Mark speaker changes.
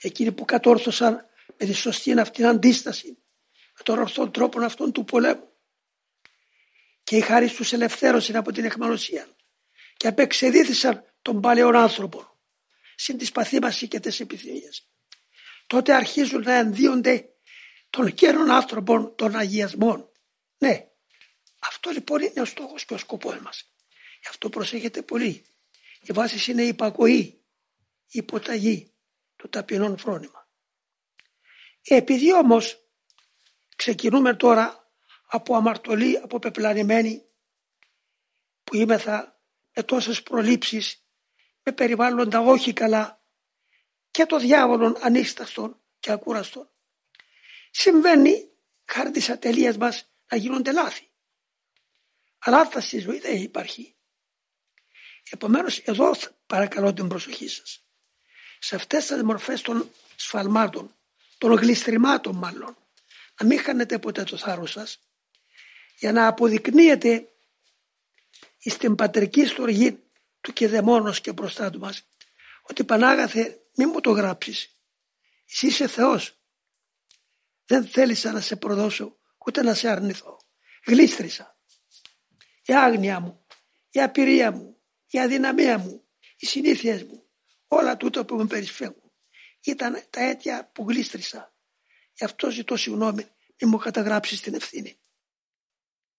Speaker 1: εκείνοι που κατόρθωσαν με τη σωστή αυτήν αντίσταση με τον ορθό τρόπο αυτόν του πολέμου και η χάρη τους ελευθέρωσαν από την εχμαλωσία και απεξεδίθησαν τον παλαιόν άνθρωπο συν τις παθήμασης και τις επιθυμίες. Τότε αρχίζουν να ενδύονται των καιρών άνθρωπων των αγιασμών. Ναι, αυτό λοιπόν είναι ο στόχος και ο σκοπός μας. Γι' αυτό προσέχετε πολύ. Η βάσης είναι η υπακοή, η υποταγή, το ταπεινόν φρόνημα. Επειδή όμως ξεκινούμε τώρα από αμαρτωλή, από πεπλανημένη που είμεθα με τόσες προλήψεις, με περιβάλλοντα όχι καλά και το διάβολον ανίσταστον και ακούραστον. Συμβαίνει χάρη της ατελείας μας να γίνονται λάθη. Αλλά αυτά στη ζωή δεν υπάρχει. Επομένως εδώ παρακαλώ την προσοχή σας. Σε αυτές τις μορφές των σφαλμάτων, των γλιστρημάτων μάλλον, να μην χάνετε ποτέ το θάρρος σας, για να αποδεικνύετε στην πατρική στοργή του και δαιμόνος και μπροστά του μας, ότι Πανάγαθε μη μου το γράψεις. Εσύ είσαι Θεός. Δεν θέλησα να σε προδώσω ούτε να σε αρνηθώ. Γλίστρισα. Η άγνοια μου, η απειρία μου, η αδυναμία μου, οι συνήθειες μου, όλα τούτα που με περισφέρουν. Ήταν τα αίτια που γλίστρισα. Γι' αυτό ζητώ συγγνώμη, μη μου καταγράψεις την ευθύνη.